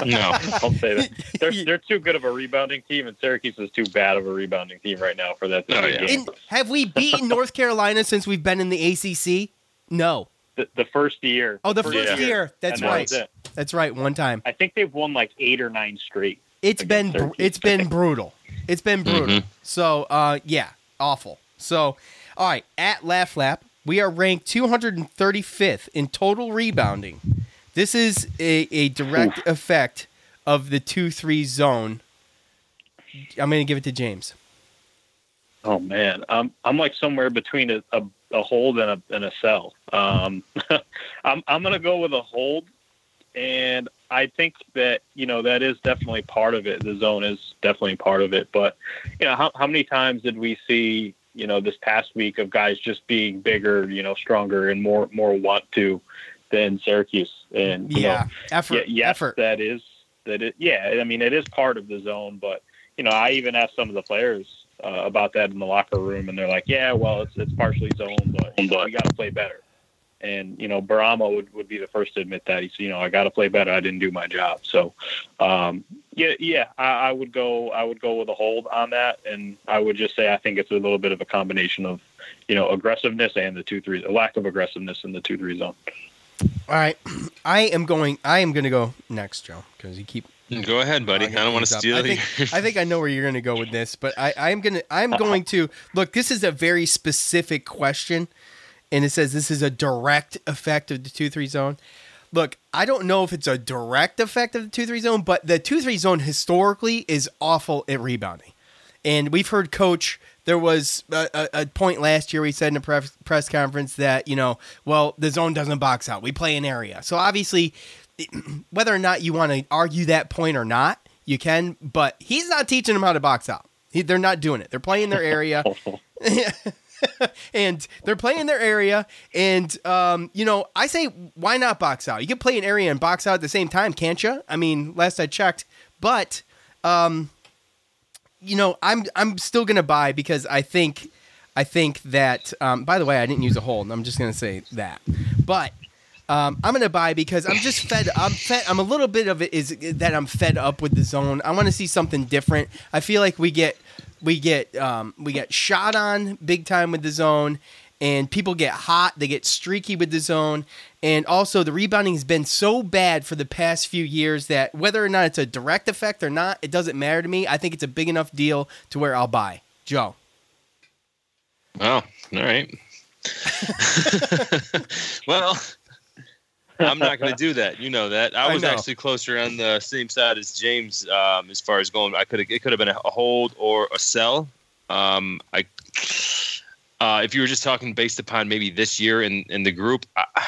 no, I'll say that they're they're too good of a rebounding team, and Syracuse is too bad of a rebounding team right now for that. Oh, yeah. have we beaten North Carolina since we've been in the ACC? No. The, the first year. Oh, the, the first, year. year. That's and right. That That's right. One time. I think they've won like eight or nine straight. It's been Syracuse. it's been brutal. It's been brutal. Mm-hmm. So, uh, yeah, awful. So, all right, at Laugh Lap, we are ranked 235th in total rebounding. This is a, a direct Oof. effect of the 2 3 zone. I'm going to give it to James. Oh, man. I'm, I'm like somewhere between a, a, a hold and a, and a sell. Um, I'm, I'm going to go with a hold. And I think that, you know, that is definitely part of it. The zone is definitely part of it. But, you know, how, how many times did we see, you know, this past week of guys just being bigger, you know, stronger and more, more want to, than Syracuse. And yeah, know, effort. Yeah, yes, effort. that is that. It, yeah, I mean, it is part of the zone, but you know, I even asked some of the players uh, about that in the locker room, and they're like, "Yeah, well, it's it's partially zone, but, we got to play better." And you know, Bourama would, would be the first to admit that. He's, you know, I got to play better. I didn't do my job. So, um, yeah, yeah, I, I would go. I would go with a hold on that, and I would just say I think it's a little bit of a combination of, you know, aggressiveness and the two three, a lack of aggressiveness in the two three zone. All right, I am going. I am going to go next, Joe, because you keep. Mm, go ahead, buddy. I don't want to steal I think, I think I know where you're going to go with this, but I, I'm going to. I'm going to look. This is a very specific question, and it says this is a direct effect of the two three zone. Look, I don't know if it's a direct effect of the two three zone, but the two three zone historically is awful at rebounding, and we've heard coach there was a, a, point last year we said in a press, press conference that you know well the zone doesn't box out. We play an area. So obviously whether or not you want to argue that point or not you can but he's not teaching them how to box out. He, they're not doing it. They're playing their area. And they're playing their area. And um, you know i say why not box out? You can play an area and box out at the same time can't you i mean last i checked. But um, you know, I'm I'm still gonna buy because I think I think that. Um, by the way, I didn't use a hold. I'm just gonna say that, but Um, I'm gonna buy because I'm just fed. I'm fed. I'm a little bit of it is that I'm fed up with the zone. I want to see something different. I feel like we get we get um, we get shot on big time with the zone, and people get hot. They get streaky with the zone, and also the rebounding has been so bad for the past few years that whether or not it's a direct effect or not, it doesn't matter to me. I think it's a big enough deal to where I'll buy. Joe. Oh, all right. well, I'm not going to do that. You know that. I I was know. actually closer on the same side as James um, as far as going. I could it could have been a hold or a sell. Um, I uh, if you were just talking based upon maybe this year in in the group, I,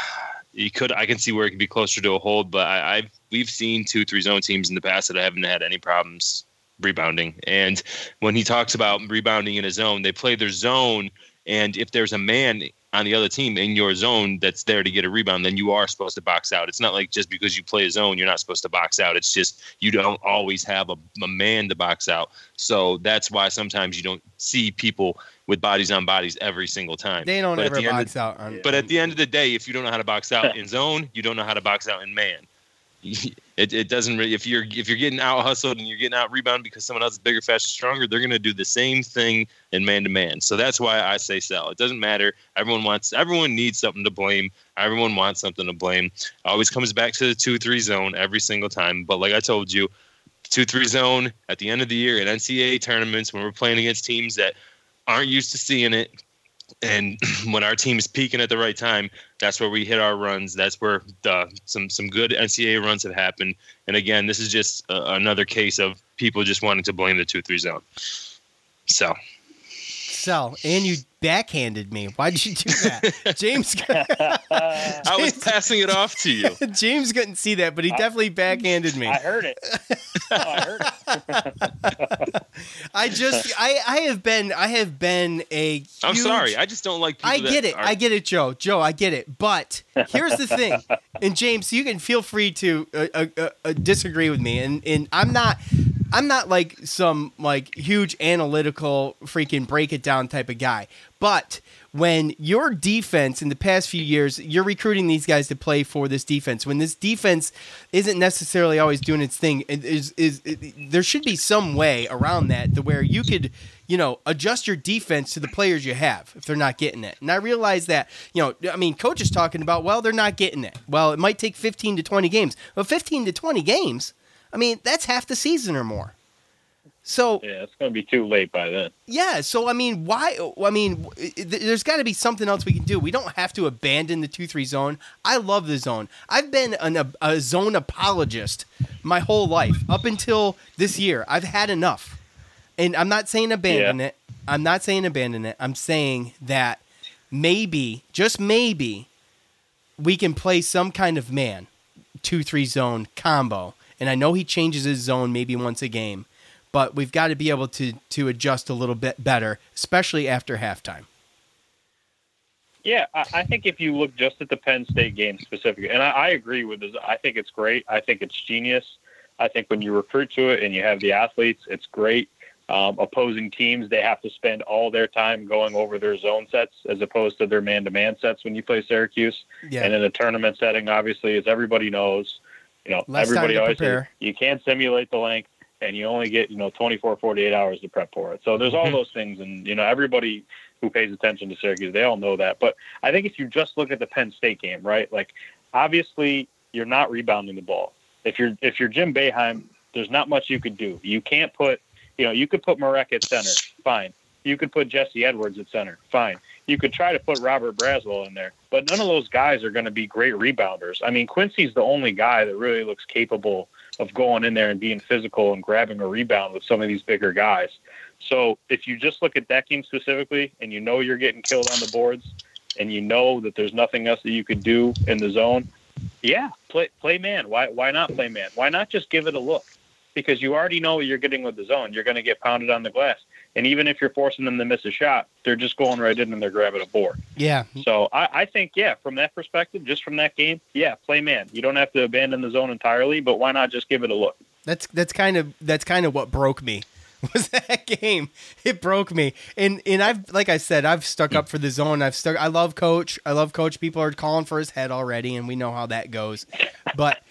you could I can see where it could be closer to a hold. But I, I've we've seen two three zone teams in the past that haven't had any problems rebounding. And when he talks about rebounding in a zone, they play their zone. And if there's a man on the other team in your zone that's there to get a rebound, then you are supposed to box out. It's not like just because you play a zone, you're not supposed to box out. It's just you don't always have a, a man to box out. So that's why sometimes you don't see people with bodies on bodies every single time. They don't But ever the end of- box out on. But at the end of the day, if you don't know how to box out in zone, you don't know how to box out in man. It, it doesn't really if you're if you're getting out hustled and you're getting out rebounded because someone else is bigger, faster, stronger, they're gonna do the same thing in man to man. So that's why I say sell. It doesn't matter. Everyone wants everyone needs something to blame. Everyone wants something to blame. Always comes back to the two three zone every single time. But like I told you, two three zone at the end of the year in NCAA tournaments when we're playing against teams that aren't used to seeing it. And when our team is peaking at the right time, that's where we hit our runs. That's where the, some some good NCAA runs have happened. And again, this is just uh, another case of people just wanting to blame the two three zone. So so And you backhanded me. Why did you do that? James I was passing it off to you. James couldn't see that, but he definitely backhanded me. I heard it. Oh, I heard it. I just I I have been I have been a I'm sorry. I just don't like. People I that get it. are- I get it, Joe. Joe, I get it. But here's the thing, and James, you can feel free to uh, uh, uh, uh, disagree with me. And and I'm not, I'm not like some like huge analytical freaking break it down type of guy. But when your defense in the past few years, you're recruiting these guys to play for this defense. When this defense isn't necessarily always doing its thing, it is is it, there should be some way around that to where you could you know, adjust your defense to the players you have if they're not getting it. And I realize that, you know, I mean, coach is talking about, well, they're not getting it. Well, it might take 15 to 20 games. Well, 15 to 20 games, I mean, that's half the season or more. So, Yeah, it's going to be too late by then. yeah, so I mean, why? I mean, there's got to be something else we can do. We don't have to abandon the 2 3 zone. I love the zone. I've been an, a, a zone apologist my whole life up until this year. I've had enough. And I'm not saying abandon it. I'm not saying abandon it. I'm saying that maybe, just maybe, we can play some kind of man 2 3 zone combo. And I know he changes his zone maybe once a game but we've got to be able to to adjust a little bit better, especially after halftime. Yeah, I, I think if you look just at the Penn State game specifically, and I, I agree with this, I think it's great. I think it's genius. I think when you recruit to it and you have the athletes, it's great. Um, opposing teams, they have to spend all their time going over their zone sets as opposed to their man-to-man sets when you play Syracuse. Yeah, And in a tournament setting, obviously, as everybody knows, you know, Less time everybody always says you can't simulate the length and you only get, you know, 24, 48 hours to prep for it. So there's all Mhm. those things. And, you know, everybody who pays attention to Syracuse, they all know that. But I think if you just look at the Penn State game, right, like obviously you're not rebounding the ball. If you're, if you're Jim Boeheim, there's not much you could do. You can't put, you know, you could put Marek at center, fine. You could put Jesse Edwards at center, fine. You could try to put Robert Braswell in there, but none of those guys are going to be great rebounders. I mean, Quincy's the only guy that really looks capable of going in there and being physical and grabbing a rebound with some of these bigger guys. So if you just look at that game specifically and you know you're getting killed on the boards and you know that there's nothing else that you could do in the zone, yeah, play play man. Why why not play man? Why not just give it a look? Because you already know what you're getting with the zone. You're going to get pounded on the glass. And even if you're forcing them to miss a shot, they're just going right in and they're grabbing a board. yeah, So I, I think, yeah, from that perspective, just from that game, yeah, play man. You don't have to abandon the zone entirely, but why not just give it a look? that's that's kind of that's kind of what broke me was that game. It broke me. And and I've like I said, I've stuck up for the zone. I've stuck I love coach. I love coach. People are calling for his head already and we know how that goes. But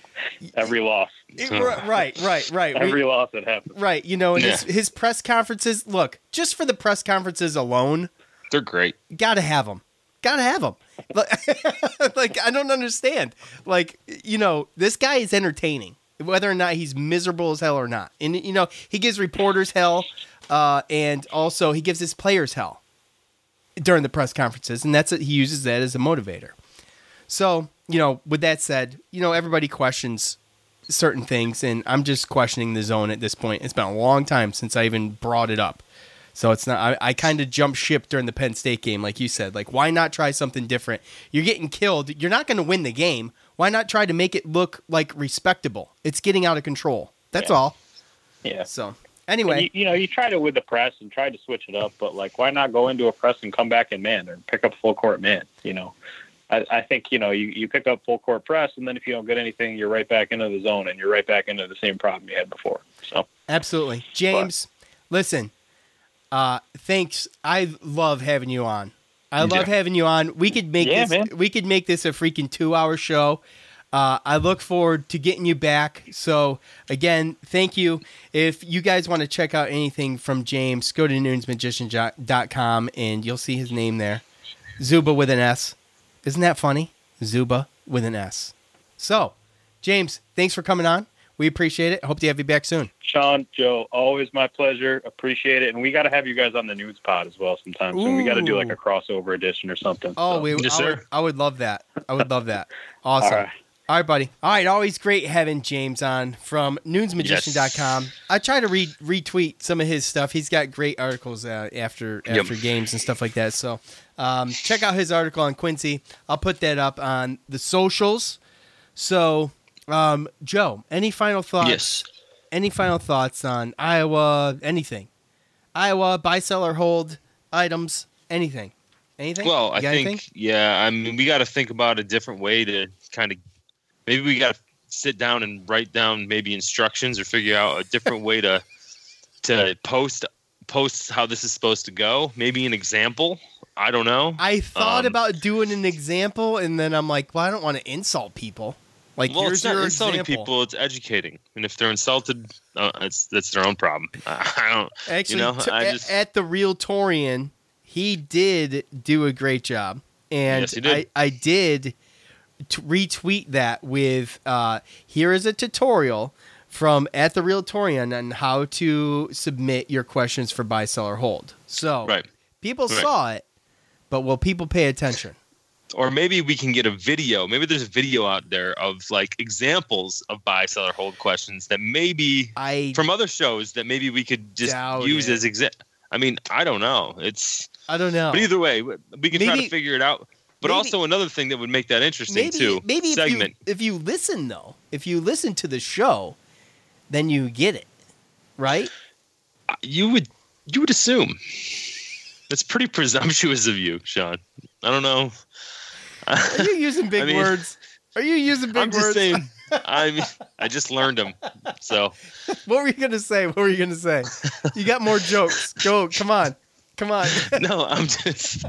Every loss, it- right, right, right. We- every loss that happens. right, you know, and his, Yeah. his press conferences, look, just for the press conferences alone, They're great. got to have them. Got to have them. Like, like, I don't understand. Like, you know, this guy is entertaining, whether or not he's miserable as hell or not. And, you know, he gives reporters hell, uh, and also he gives his players hell during the press conferences. And that's he uses that as a motivator. So, you know, with that said, you know, everybody questions certain things, and I'm just questioning the zone at this point. It's been a long time since I even brought it up. So it's not. I, I kind of jumped ship during the Penn State game, like you said. Like, why not try something different? You're getting killed. You're not going to win the game. Why not try to make it look like respectable? It's getting out of control. That's Yeah. all. Yeah. So anyway, you, you know, you tried it with the press and tried to switch it up, but like, why not go into a press and come back in man or pick up full court man? You know, I, I think you know you, you pick up full court press, and then if you don't get anything, you're right back into the zone, and you're right back into the same problem you had before. So absolutely, James. Listen, uh, thanks. I love having you on. I love having you on. We could make Yeah, this. man. We could make this a freaking two-hour show. Uh, I look forward to getting you back. So again, thank you. If you guys want to check out anything from James, go to nunesmagician.com and you'll see his name there. Zuba with an S. Isn't that funny? Zuba with an S. So, James, thanks for coming on. We appreciate it. Hope to have you back soon. Sean, Joe, always my pleasure. Appreciate it, and we got to have you guys on the news pod as well sometime soon. We got to do like a crossover edition or something. Oh, so. we, Yes, I, would. I would love that. I would love that. Awesome. All right. All right, buddy. All right, always great having James on from nunesmagician.com. I try to re- retweet some of his stuff. He's got great articles uh, after Yep. after games and stuff like that. So um, check out his article on Quincy. I'll put that up on the socials. So, um, Joe, any final thoughts? Yes. Any final thoughts on Iowa? Anything? Iowa buy, sell, or hold items? Anything? Anything? Well, I think anything? yeah. I mean, we got to think about a different way to kind of maybe we got to sit down and write down maybe instructions or figure out a different way to to post post how this is supposed to go. Maybe an example. I don't know. I thought Um, about doing an example, and then I'm like, well, I don't want to insult people. Like, well, here's it's not your insulting example. people; it's educating. And if they're insulted, uh, it's that's their own problem. I don't. Actually, you know, t- I a- just- at the Real Torian, he did do a great job, and Yes, he did. I I did t- retweet that with uh, here is a tutorial from at the Real Torian on how to submit your questions for buy, sell, or hold. So Right. people Right. saw it, but will people pay attention? or maybe we can get a video. Maybe there's a video out there of like examples of buy, sell, or hold questions that maybe I from other shows that maybe we could just use it. as exa I mean, I don't know. It's I don't know. but either way, we can try to figure it out. But maybe- also another thing that would make that interesting maybe too. maybe segment. if you if you listen though, if you listen to the show, then you get it, right? Uh, you would you would assume. That's pretty presumptuous of you, Sean. I don't know. Are you using big I mean, words? Are you using big I'm just words? saying. I mean, I just learned them. So What were you gonna say? What were you gonna say? You got more jokes. Go, come on, come on. no, I'm just.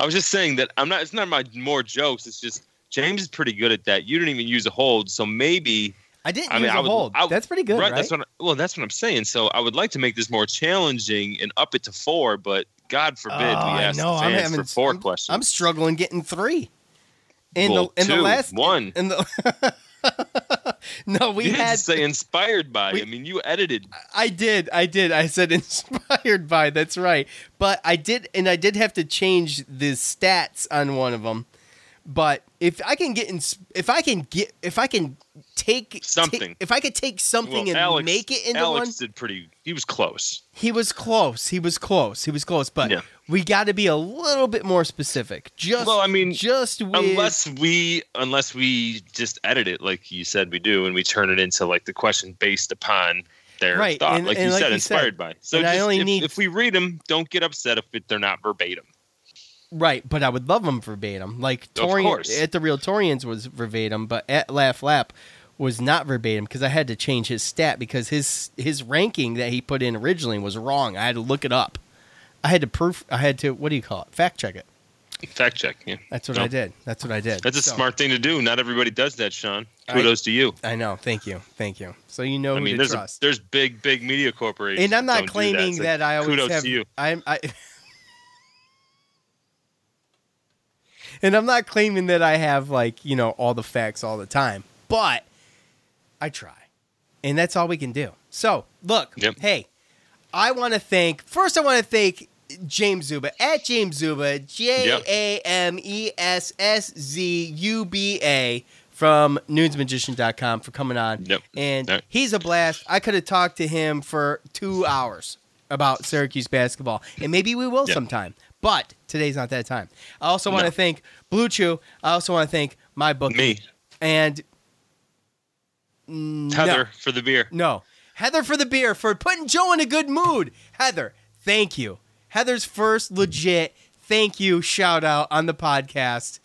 I was just saying that I'm not. It's not my more jokes. It's just James is pretty good at that. You didn't even use a hold, so maybe I didn't I mean, use I a would- hold. I That's pretty good, right? That's what. I, well, that's what I'm saying. So I would like to make this more challenging and up it to four, but God forbid Oh, I we ask know, the I'm fans having- for 4 I'm- questions. I'm struggling getting three. In Well, the in the last one. In the no, we you had say inspired by. we- I mean, you edited. I did. I did. I said inspired by. That's right. But I did, and I did have to change the stats on one of them. But if I can get in, if I can get, if I can take Something. take- if I could take something Well, and Alex, make it into Alex one, did pretty. He was close. he was close. He was close. He was close. But Yeah. we got to be a little bit more specific. Just Well, I mean, just with unless we unless we just edit it like you said we do and we turn it into like the question based upon their Right, thought and- like and you like said you said, inspired by so just, only if, need- if we read them don't get upset if it, they're not verbatim Right, but I would love them verbatim. Like Torian course. at the real Torians was verbatim, but at Laugh Lap was not verbatim because I had to change his stat because his his ranking that he put in originally was wrong. I had to look it up. I had to proof. I had to what do you call it? Fact check it. Fact check. Yeah. That's what No. I did. That's what I did. That's a So, smart thing to do. Not everybody does that, Sean. I- Kudos to you. I know. Thank you. Thank you. So you know I who mean, there's a, there's big, big media corporations. and I'm not claiming so that, I always kudos have. to you. I'm I. and I'm not claiming that I have like you know all the facts all the time, but I try, and that's all we can do. So look, Yep. hey, I want to thank first. I want to thank James Szuba at James Szuba J A M E S S Z U B A from nunesmagician.com for coming on. Yep. And Yep. he's a blast. I could have talked to him for two hours about Syracuse basketball, and maybe we will Yep. sometime. But today's not that time. I also want to No. thank Blue Chew. I also want to thank my book Me, and Heather, for the beer. no. Heather for the beer for putting Joe in a good mood. Heather, thank you. Heather's first legit thank you shout out on the podcast.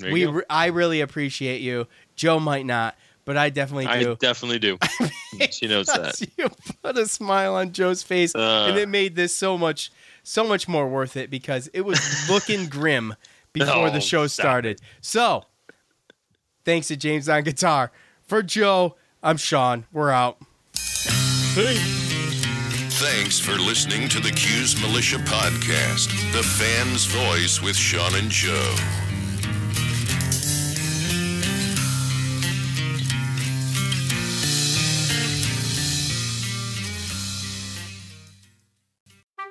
We re- I really appreciate you. Joe might not, but I definitely I do. definitely do. she knows that. you put a smile on Joe's face, Uh. and it made this so much, so much more worth it because it was looking grim before the Oh, show started. So, thanks to James on guitar. For Joe, I'm Sean. We're out. Thanks for listening to the Cuse Militia Podcast, the fan's voice with Sean and Joe.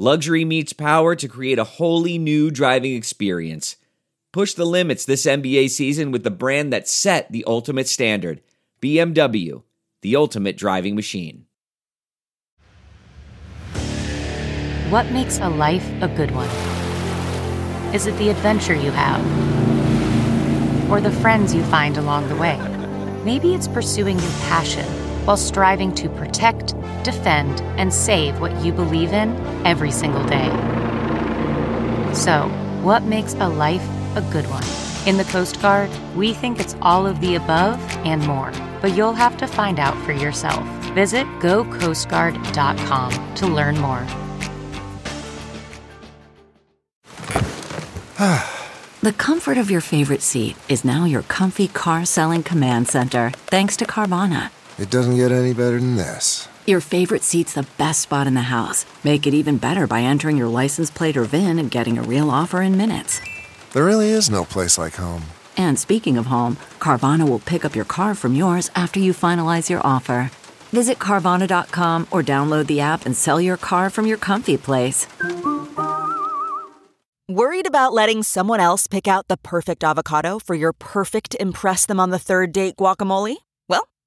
Luxury meets power to create a wholly new driving experience. Push the limits this NBA season with the brand that set the ultimate standard BMW, the ultimate driving machine. What makes a life a good one? Is it the adventure you have? Or the friends you find along the way? Maybe it's pursuing your passion while striving to protect, defend, and save what you believe in every single day. So, what makes a life a good one? In the Coast Guard, we think it's all of the above and more, but you'll have to find out for yourself. Visit gocoastguard.com to learn more. The comfort of your favorite seat is now your comfy car selling command center, thanks to Carvana. It doesn't get any better than this. Your favorite seat's the best spot in the house. Make it even better by entering your license plate or VIN and getting a real offer in minutes. There really is no place like home. And speaking of home, Carvana will pick up your car from yours after you finalize your offer. Visit Carvana.com or download the app and sell your car from your comfy place. Worried about letting someone else pick out the perfect avocado for your perfect Impress Them on the Third Date guacamole?